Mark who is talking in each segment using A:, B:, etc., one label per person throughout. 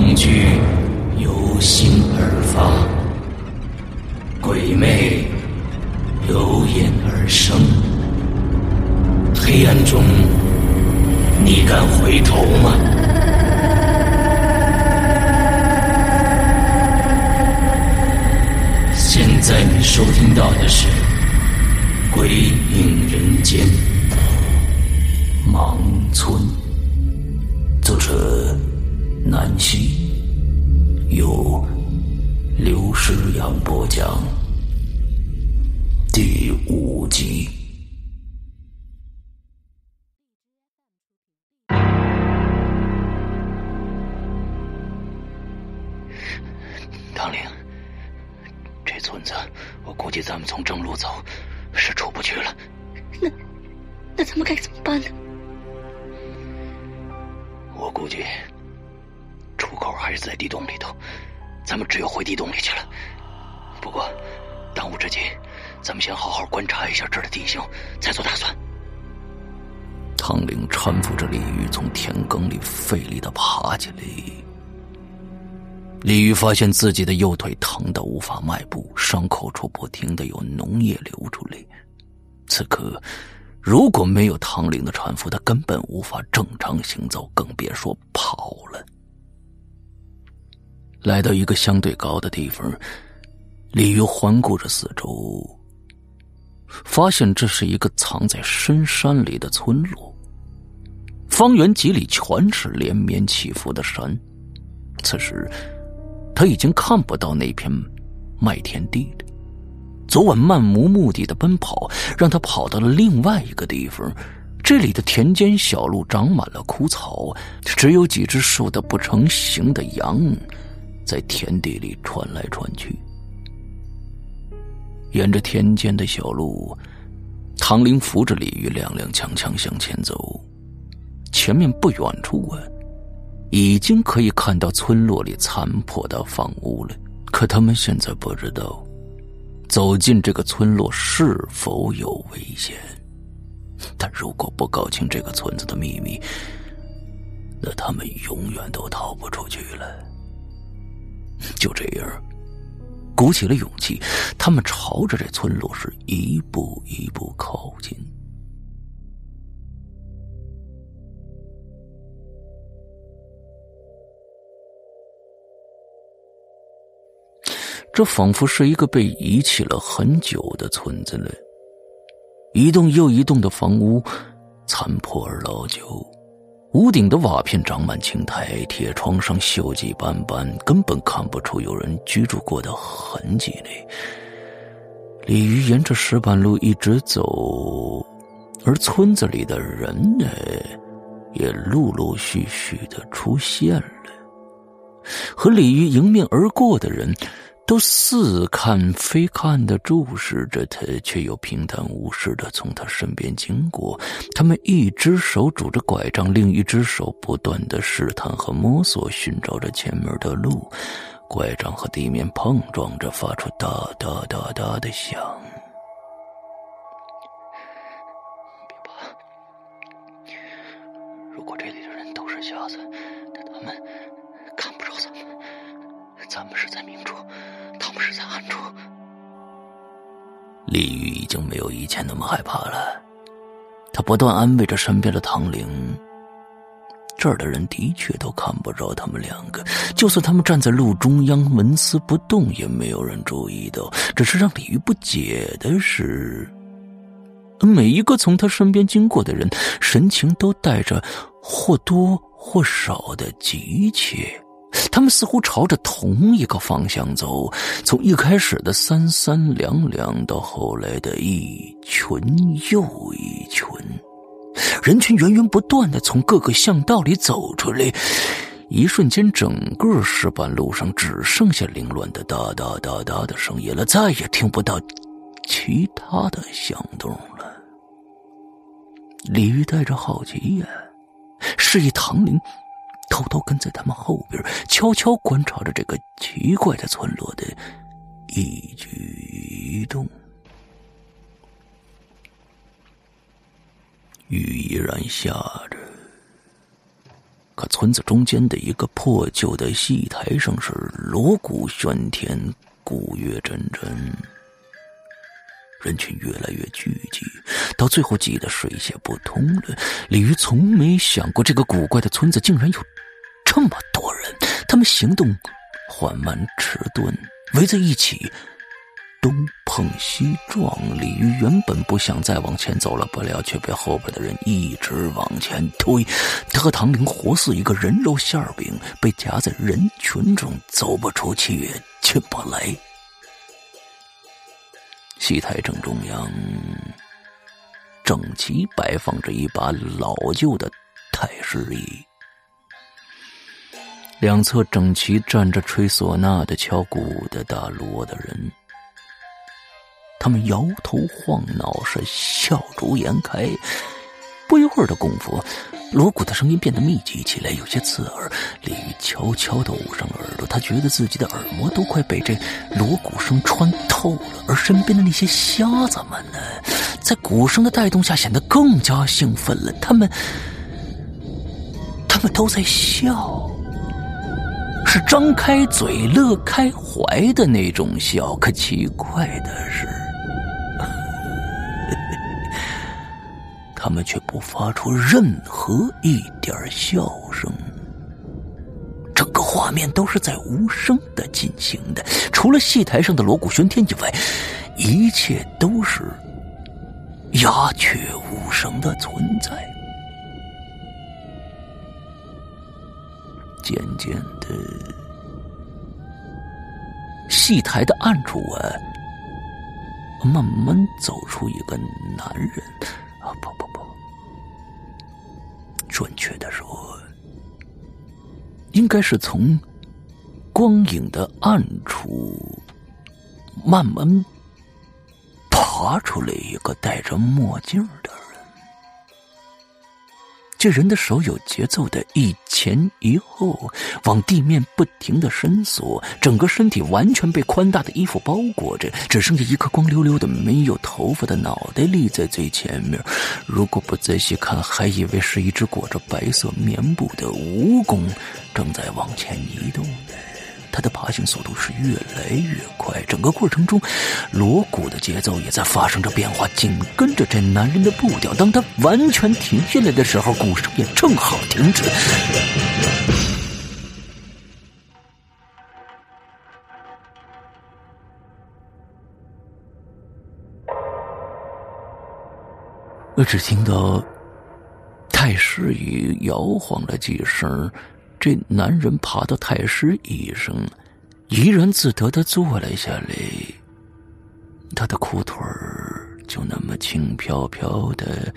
A: 恐惧由心而发，鬼魅由眼而生。黑暗中，你敢回头吗？现在你收听到的是《鬼影人间》，盲村，五集。
B: 唐玲，这村子我估计咱们从正路走是出不去了。
C: 那那咱们该怎么办呢？
B: 我估计出口还是在地洞里头，咱们只有回地洞里去了。不过当务之急，咱们先好好观察一下这儿的地形，再做打算。
A: 唐玲搀扶着李玉从田埂里费力的爬起来。李玉发现自己的右腿疼得无法迈步，伤口处不停的有脓液流出来。此刻，如果没有唐玲的搀扶，他根本无法正常行走，更别说跑了。来到一个相对高的地方，李玉环顾着四周，发现这是一个藏在深山里的村落，方圆几里全是连绵起伏的山。此时。他已经看不到那片麦田地了。昨晚漫无目的的奔跑，让他跑到了另外一个地方。这里的田间小路长满了枯草，只有几只瘦得不成形的羊在田地里穿来穿去。沿着田间的小路，唐玲扶着李玉踉踉跄跄向前走。前面不远处啊。已经可以看到村落里残破的房屋了，可他们现在不知道走进这个村落是否有危险。但如果不搞清这个村子的秘密，那他们永远都逃不出去了。就这样，鼓起了勇气，他们朝着这村落是一步一步靠近。这仿佛是一个被遗弃了很久的村子了，一栋又一栋的房屋，残破而老旧，屋顶的瓦片长满青苔，铁窗上锈迹斑斑，根本看不出有人居住过的痕迹来。李鱼沿着石板路一直走，而村子里的人呢，也陆陆续续的出现了，和鲤鱼迎面而过的人。都似看非看的注视着他，却又平淡无事的从他身边经过。他们一只手拄着拐杖，另一只手不断的试探和摸索，寻找着前面的路。拐杖和地面碰撞着，发出哒哒哒哒的响。
B: 别怕，如果这里的人都是瞎子，那他们看不着咱们。咱们是在明处。
A: 李玉已经没有以前那么害怕了，他不断安慰着身边的唐玲。这儿的人的确都看不着他们两个，就算他们站在路中央纹丝不动，也没有人注意到。只是让李玉不解的是，每一个从他身边经过的人，神情都带着或多或少的急切。他们似乎朝着同一个方向走，从一开始的三三两两，到后来的一群又一群，人群源源不断的从各个巷道里走出来。一瞬间，整个石板路上只剩下凌乱的哒哒哒哒的声音了，再也听不到其他的响动了。李玉带着好奇呀，示意唐玲。偷偷跟在他们后边，悄悄观察着这个奇怪的村落的一举一动。雨依然下着，可村子中间的一个破旧的戏台上，是锣鼓喧天，鼓乐阵阵，人群越来越聚集，到最后挤得水泄不通了。鲤鱼从没想过，这个古怪的村子竟然有这么多人，他们行动缓慢迟钝，围在一起。东碰西撞，鲤鱼原本不想再往前走了，不料却被后边的人一直往前推。他和唐玲活似一个人肉馅饼，被夹在人群中，走不出去也进不来。戏台正中央，整齐摆放着一把老旧的太师椅，两侧整齐站着吹唢呐的、敲鼓的、打锣的人。他们摇头晃脑，是笑逐颜开。不一会儿的功夫，锣鼓的声音变得密集起来，有些刺耳。李玉悄悄的捂上耳朵，他觉得自己的耳膜都快被这锣鼓声穿透了。而身边的那些瞎子们呢，在鼓声的带动下，显得更加兴奋了。他们，他们都在笑，是张开嘴、乐开怀的那种笑。可奇怪的是。他们却不发出任何一点笑声，整个画面都是在无声的进行的，除了戏台上的锣鼓喧天以外，一切都是鸦雀无声的存在。渐渐的，戏台的暗处啊，慢慢走出一个男人。啊不不不，准确的说，应该是从光影的暗处慢慢爬出来一个戴着墨镜的人。这人的手有节奏的一前一后往地面不停的伸缩，整个身体完全被宽大的衣服包裹着，只剩下一个光溜溜的没有头发的脑袋立在最前面。如果不仔细看，还以为是一只裹着白色棉布的蜈蚣正在往前移动呢。他的爬行速度是越来越快，整个过程中，锣鼓的节奏也在发生着变化，紧跟着这男人的步调。当他完全停下来的时候，鼓声也正好停止。我只听到太师椅摇晃了几声。这男人爬到太师椅上，怡然自得的坐了下来。他的裤腿儿就那么轻飘飘的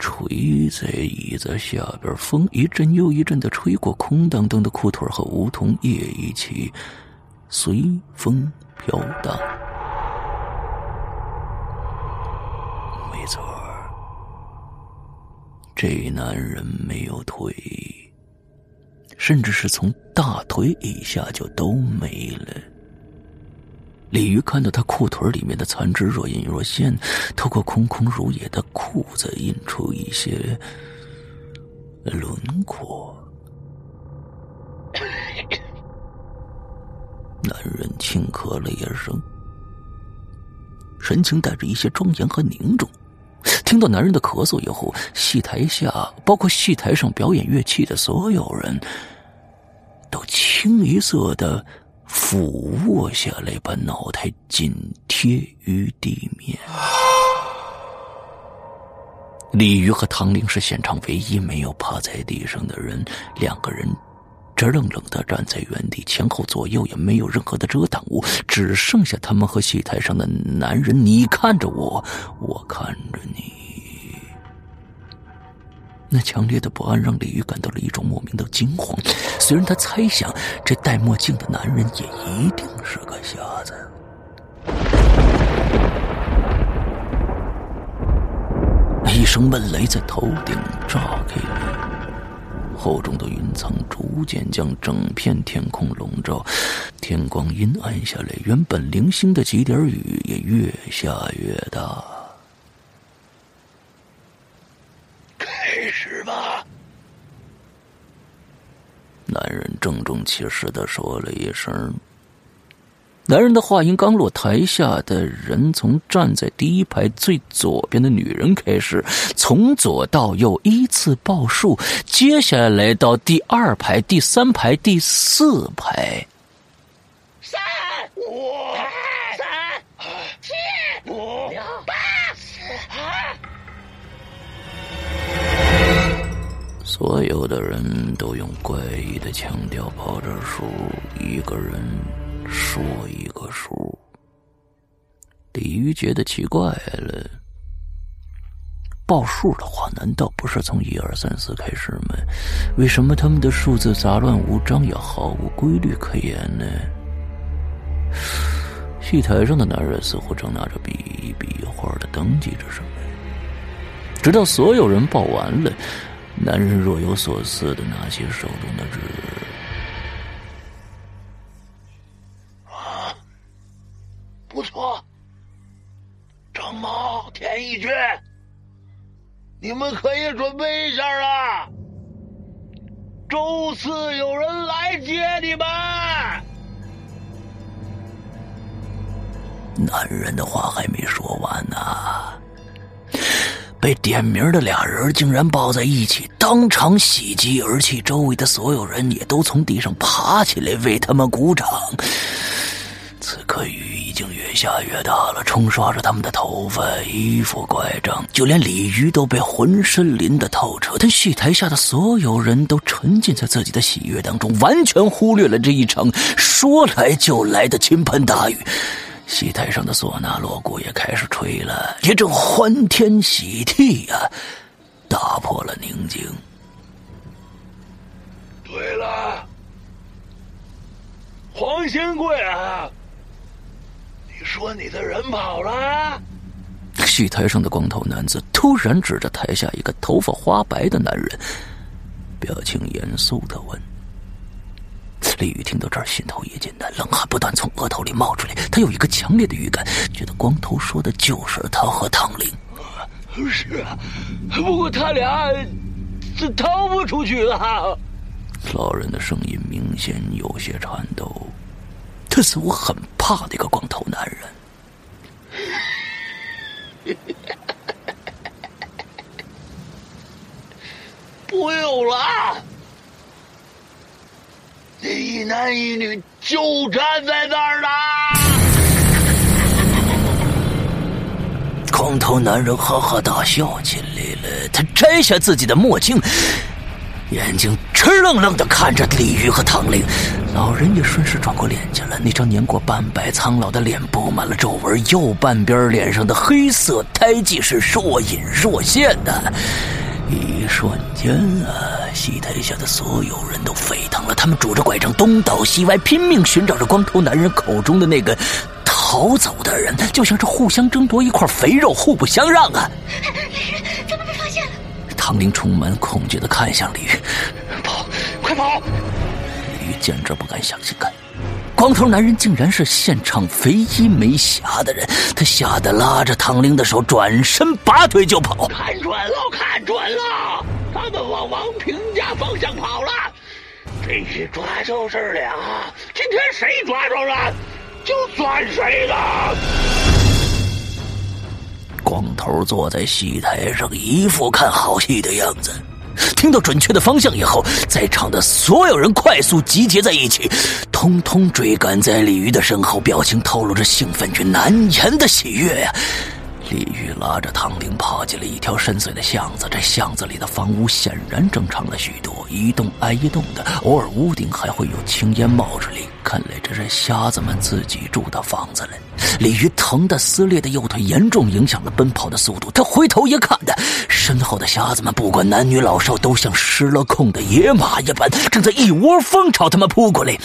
A: 垂在椅子下边，风一阵又一阵的吹过，空荡荡的裤腿和梧桐叶一起随风飘荡。没错，这男人没有腿。甚至是从大腿以下就都没了。鲤鱼看到他裤腿里面的残肢若隐若现，透过空空如也的裤子印出一些轮廓。男人轻咳了一声，神情带着一些庄严和凝重。听到男人的咳嗽以后，戏台下，包括戏台上表演乐器的所有人，都清一色的俯卧下来，把脑袋紧贴于地面。李鱼和唐玲是现场唯一没有趴在地上的人，两个人直愣愣的站在原地，前后左右也没有任何的遮挡物，只剩下他们和戏台上的男人。你看着我，我看着你。那强烈的不安让李玉感到了一种莫名的惊慌。虽然他猜想这戴墨镜的男人也一定是个瞎子。一声闷雷在头顶炸开了，厚重的云层逐渐将整片天空笼罩，天光阴暗下来，原本零星的几点雨也越下越大。
B: 开始吧！
A: 男人郑重其事的说了一声。男人的话音刚落，台下的人从站在第一排最左边的女人开始，从左到右依次报数，接下来到第二排、第三排、第四排。
D: 三五三七五八四。
A: 所有的人都用怪异的腔调报着数，一个人。说一个数，鲤鱼觉得奇怪了。报数的话，难道不是从一二三四开始吗？为什么他们的数字杂乱无章，也毫无规律可言呢？戏台上的男人似乎正拿着笔笔画的登记着什么，直到所有人报完了，男人若有所思的拿起手中的纸。
D: 你们可以准备一下了。周四有人来接你们。
A: 男人的话还没说完呢，被点名的俩人竟然抱在一起，当场喜极而泣。周围的所有人也都从地上爬起来为他们鼓掌。此刻雨已经越下越大了，冲刷着他们的头发、衣服、拐杖，就连鲤鱼都被浑身淋得透彻。但戏台下的所有人都沉浸在自己的喜悦当中，完全忽略了这一场说来就来的倾盆大雨。戏台上的唢呐锣鼓也开始吹了，一阵欢天喜地呀，打破了宁静。
D: 对了，黄新贵啊！说你的人跑了。
A: 戏台上的光头男子突然指着台下一个头发花白的男人，表情严肃的问：“李宇，听到这儿，心头一紧，的冷汗不断从额头里冒出来。他有一个强烈的预感，觉得光头说的就是他和唐玲。
D: 是啊，不过他俩这逃不出去了。
A: 老人的声音明显有些颤抖。他似乎很怕那个光头男
D: 人。不用了，那一男一女就站在那儿呢。
A: 光头男人哈哈大笑起来了，他摘下自己的墨镜。眼睛直愣愣的看着李鱼和唐玲，老人也顺势转过脸去了。那张年过半百、苍老的脸布满了皱纹，右半边脸上的黑色胎记是若隐若现的。一瞬间啊，戏台下的所有人都沸腾了，他们拄着拐杖东倒西歪，拼命寻找着光头男人口中的那个逃走的人，就像是互相争夺一块肥肉，互不相让啊！
C: 李玉，咱们被发现了。
A: 唐玲充满恐惧的看向李玉，
D: 跑，快跑！
A: 简直不敢相信，看，光头男人竟然是现场唯一没瞎的人。他吓得拉着唐玲的手，转身拔腿就跑。
D: 看准了，看准了，他们往王平家方向跑了。这一抓就是俩，今天谁抓着了，就算谁的。
A: 光头坐在戏台上，一副看好戏的样子。听到准确的方向以后，在场的所有人快速集结在一起，通通追赶在鲤鱼的身后，表情透露着兴奋却难言的喜悦呀。李玉拉着唐玲跑进了一条深邃的巷子，这巷子里的房屋显然正常了许多，一栋挨一栋的，偶尔屋顶还会有青烟冒出来。看来这是瞎子们自己住的房子了。鲤鱼疼的撕裂的右腿严重影响了奔跑的速度，他回头一看的，身后的瞎子们不管男女老少，都像失了控的野马一般，正在一窝蜂朝他们扑过来。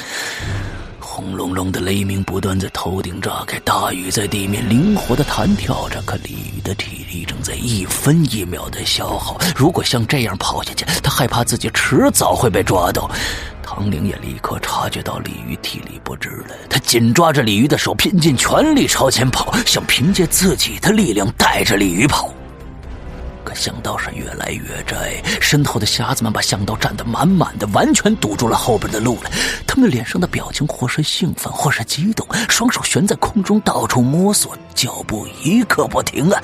A: 轰隆隆的雷鸣不断在头顶炸开，大雨在地面灵活的弹跳着。可鲤鱼的体力正在一分一秒的消耗，如果像这样跑下去，他害怕自己迟早会被抓到。唐玲也立刻察觉到鲤鱼体力不支了，他紧抓着鲤鱼的手，拼尽全力朝前跑，想凭借自己的力量带着鲤鱼跑。可巷道是越来越窄，身后的瞎子们把巷道占得满满的，完全堵住了后边的路了。他们脸上的表情或是兴奋，或是激动，双手悬在空中到处摸索，脚步一刻不停啊！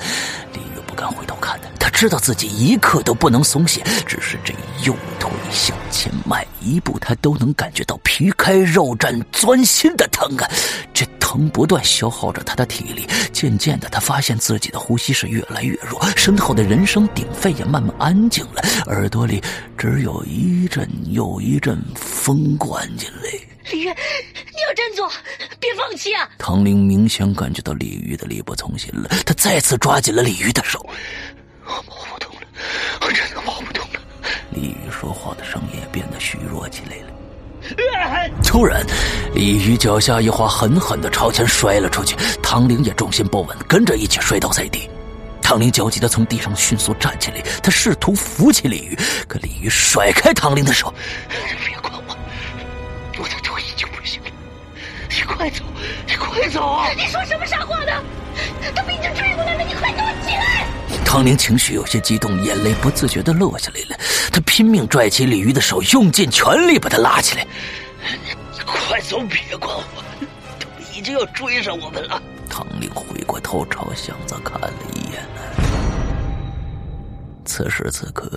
A: 李玉不敢回头看的，他知道自己一刻都不能松懈，只是这右腿向前迈一步，他都能感觉到皮开肉绽、钻心的疼啊！这疼不断消耗着他的体力，渐渐的，他发现自己的呼吸是越来越弱，身后的人声鼎沸也慢慢安静了，耳朵里只有一阵又一阵风灌进来。
C: 李玉，你要振作，别放弃啊！
A: 唐玲明显感觉到李玉的力不从心了，他再次抓紧了李玉的手。
B: 我跑不动了，我真的跑不动了。
A: 李玉说话的声音也变得虚弱起来了。突然，鲤鱼脚下一滑，狠狠的朝前摔了出去。唐玲也重心不稳，跟着一起摔倒在地。唐玲焦急的从地上迅速站起来，她试图扶起鲤鱼，可鲤鱼甩开唐玲的手：“
B: 别管我，我的腿已经不行了，你快走，你快走啊！
C: 你说什么傻话呢？他们已经追过来了，你快给我起来！”
A: 唐玲情绪有些激动，眼泪不自觉的落下来了。他拼命拽起李玉的手，用尽全力把他拉起来。
B: 你快走，别管我，他们已经要追上我们了。
A: 唐玲回过头朝箱子看了一眼。此时此刻，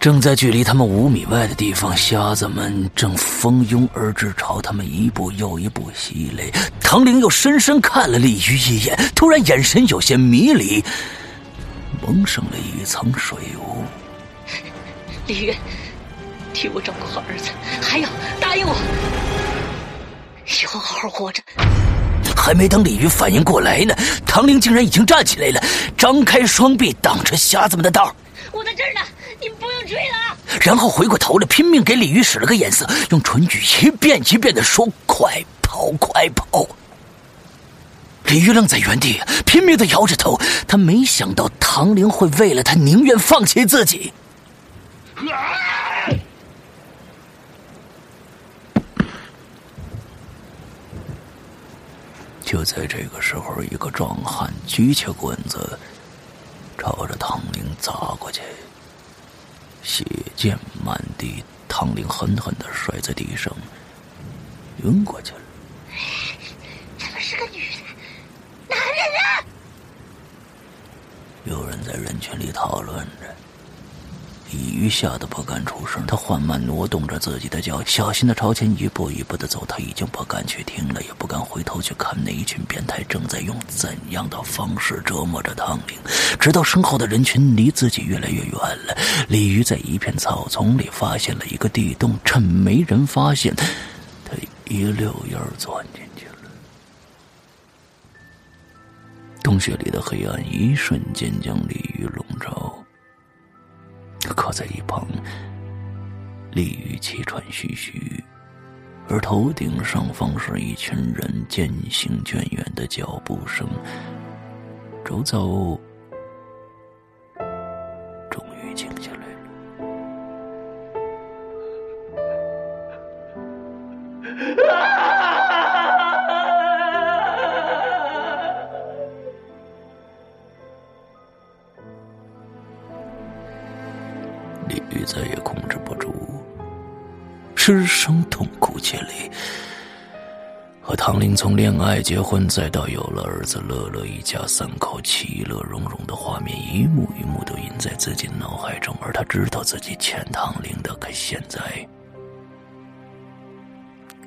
A: 正在距离他们五米外的地方，瞎子们正蜂拥而至，朝他们一步又一步袭来。唐玲又深深看了李鱼一眼，突然眼神有些迷离，蒙上了一层水雾。
C: 李鱼，替我照顾好儿子，还有答应我，以后好好活着。
A: 还没等李鱼反应过来呢，唐玲竟然已经站起来了，张开双臂挡着瞎子们的道。
C: 我在这儿呢，追了。
A: 然后回过头来，拼命给李玉使了个眼色，用唇语一遍一遍的说：“快跑，快跑！”李玉愣在原地，拼命的摇着头，他没想到唐玲会为了他宁愿放弃自己。就在这个时候，一个壮汉举起棍子，朝着唐玲砸过去，血溅满地，唐玲狠狠的摔在地上，晕过去了。
C: 怎么是个女的？男人呢？
A: 有人在人群里讨论着。鲤鱼吓得不敢出声，他缓慢挪动着自己的脚，小心的朝前一步一步的走。他已经不敢去听了，也不敢回头去看那一群变态正在用怎样的方式折磨着唐玲。直到身后的人群离自己越来越远了，鲤鱼在一片草丛里发现了一个地洞，趁没人发现，他一溜烟钻进去了。洞穴里的黑暗一瞬间将鲤鱼笼罩。靠在一旁，立于气喘吁吁，而头顶上方是一群人渐行渐远的脚步声，周遭李玉再也控制不住，失声痛哭起来。和唐玲从恋爱、结婚，再到有了儿子，乐乐一家三口其乐融融的画面，一幕一幕都印在自己脑海中。而他知道自己欠唐玲的，可现在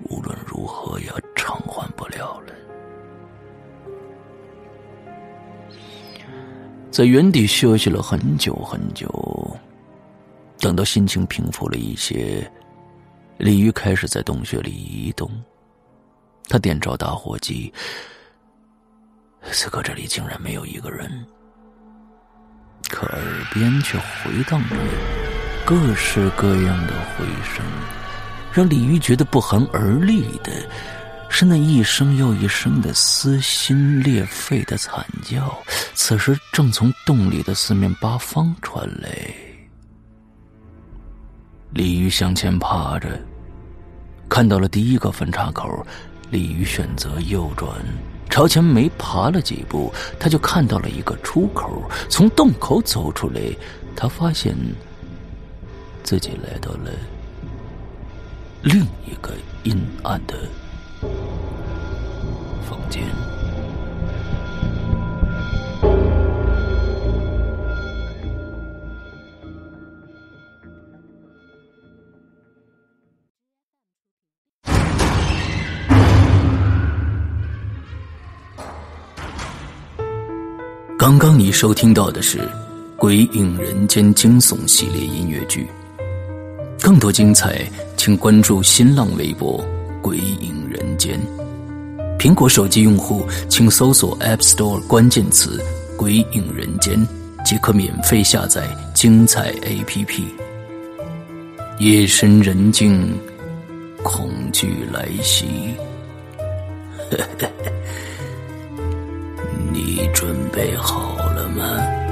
A: 无论如何也偿还不了了。在原地休息了很久很久。等到心情平复了一些，李玉开始在洞穴里移动。他点着打火机，此刻这里竟然没有一个人，可耳边却回荡着各式各样的回声。让李玉觉得不寒而栗的是那一声又一声的撕心裂肺的惨叫，此时正从洞里的四面八方传来。鲤鱼向前爬着，看到了第一个分岔口，鲤鱼选择右转，朝前没爬了几步，他就看到了一个出口。从洞口走出来，他发现自己来到了另一个阴暗的房间。刚刚你收听到的是《鬼影人间》惊悚系列音乐剧，更多精彩，请关注新浪微博“鬼影人间”。苹果手机用户请搜索 App Store 关键词“鬼影人间”，即可免费下载精彩 APP。夜深人静，恐惧来袭。你准备好了吗？